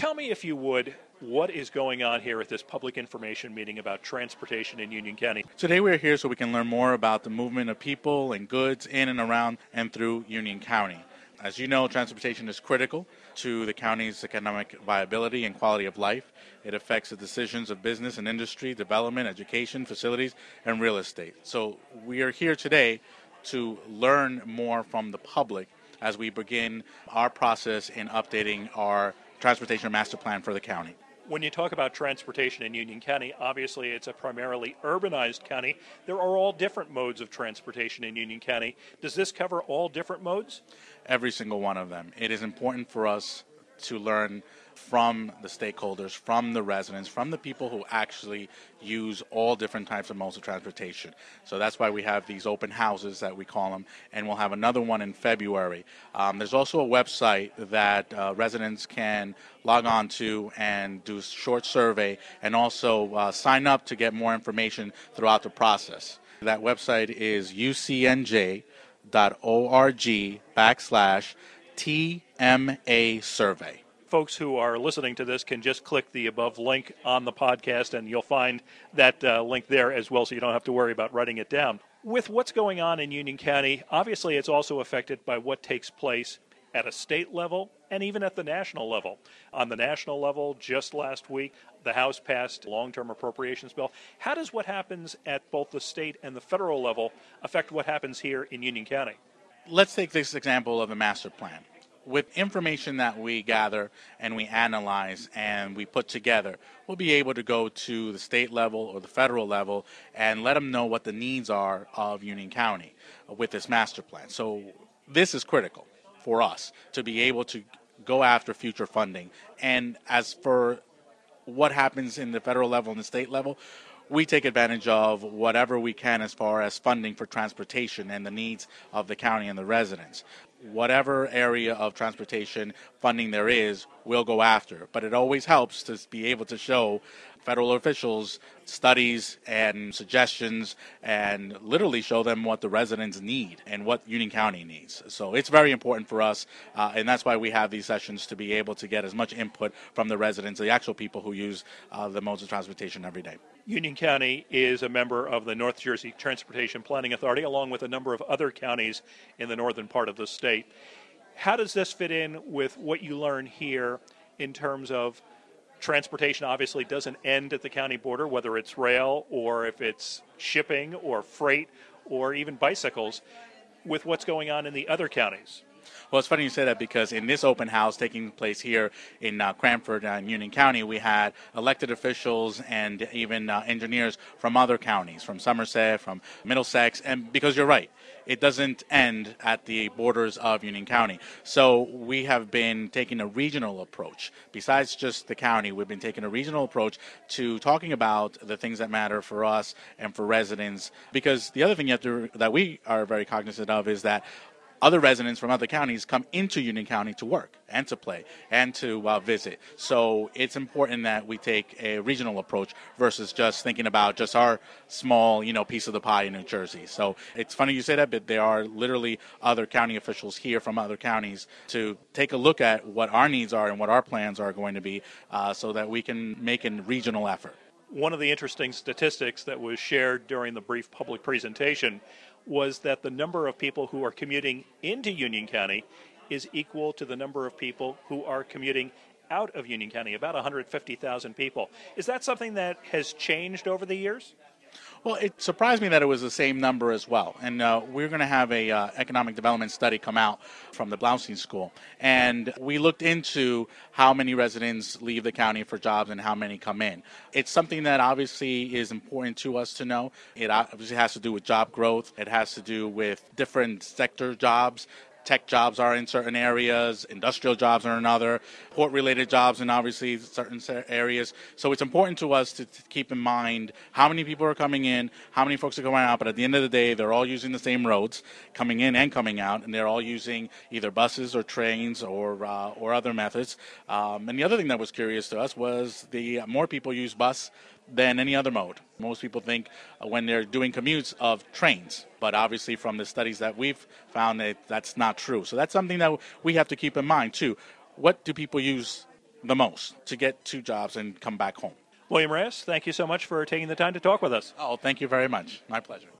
Tell me, if you would, what is going on here at this public information meeting about transportation in Union County? Today we're here so we can learn more about the movement of people and goods in and around and through Union County. As you know, transportation is critical to the county's economic viability and quality of life. It affects the decisions of business and industry, development, education, facilities, and real estate. So we are here today to learn more from the public as we begin our process in updating our transportation master plan for the county. When you talk about transportation in Union County, obviously it's a primarily urbanized county. There are all different modes of transportation in Union County. Does this cover all different modes? Every single one of them. It is important for us to learn from the stakeholders, from the residents, from the people who actually use all different types of modes of transportation. So that's why we have these open houses that we call them, and we'll have another one in February. Um, there's also a website that uh, residents can log on to and do a short survey and also uh, sign up to get more information throughout the process. That website is ucnj.org backslash TMA survey folks who are listening to this can just click the above link on the podcast and you'll find that uh, link there as well so you don't have to worry about writing it down. With what's going on in Union County, obviously it's also affected by what takes place at a state level and even at the national level. On the national level, just last week, the House passed a long term appropriations bill. How does what happens at both the state and the federal level affect what happens here in Union County? Let's take this example of the master plan with information that we gather and we analyze and we put together, we'll be able to go to the state level or the federal level and let them know what the needs are of Union County with this master plan. So this is critical for us to be able to go after future funding. And as for what happens in the federal level and the state level, we take advantage of whatever we can as far as funding for transportation and the needs of the county and the residents whatever area of transportation funding there is, we'll go after. But it always helps to be able to show federal officials studies and suggestions and literally show them what the residents need and what Union County needs. So it's very important for us, uh, and that's why we have these sessions to be able to get as much input from the residents, the actual people who use uh, the modes of transportation every day. Union County is a member of the North Jersey Transportation Planning Authority, along with a number of other counties in the northern part of the state. How does this fit in with what you learn here in terms of transportation? Obviously, doesn't end at the county border, whether it's rail or if it's shipping or freight or even bicycles, with what's going on in the other counties. Well, it's funny you say that because in this open house taking place here in uh, Cranford and uh, Union County, we had elected officials and even uh, engineers from other counties, from Somerset, from Middlesex, and because you're right, it doesn't end at the borders of Union County. So we have been taking a regional approach. Besides just the county, we've been taking a regional approach to talking about the things that matter for us and for residents. Because the other thing you have to, that we are very cognizant of is that other residents from other counties come into Union County to work and to play and to uh, visit. So it's important that we take a regional approach versus just thinking about just our small, you know, piece of the pie in New Jersey. So it's funny you say that, but there are literally other county officials here from other counties to take a look at what our needs are and what our plans are going to be, uh, so that we can make a regional effort. One of the interesting statistics that was shared during the brief public presentation was that the number of people who are commuting into Union County is equal to the number of people who are commuting out of Union County, about 150,000 people. Is that something that has changed over the years? Well, it surprised me that it was the same number as well. And uh, we're going to have a uh, economic development study come out from the Bloustein School, and we looked into how many residents leave the county for jobs and how many come in. It's something that obviously is important to us to know. It obviously has to do with job growth. It has to do with different sector jobs tech jobs are in certain areas, industrial jobs are in other, port related jobs in obviously certain areas. So it's important to us to, to, keep in mind how many people are coming in, how many folks are going out, but at the end of the day, they're all using the same roads, coming in and coming out, and they're all using either buses or trains or, uh, or other methods. Um, and the other thing that was curious to us was the more people use bus than any other mode. Most people think uh, when they're doing commutes of trains, but obviously from the studies that we've found that that's not true. So that's something that we have to keep in mind too. What do people use the most to get to jobs and come back home. William Reyes, thank you so much for taking the time to talk with us. Oh, thank you very much. My pleasure.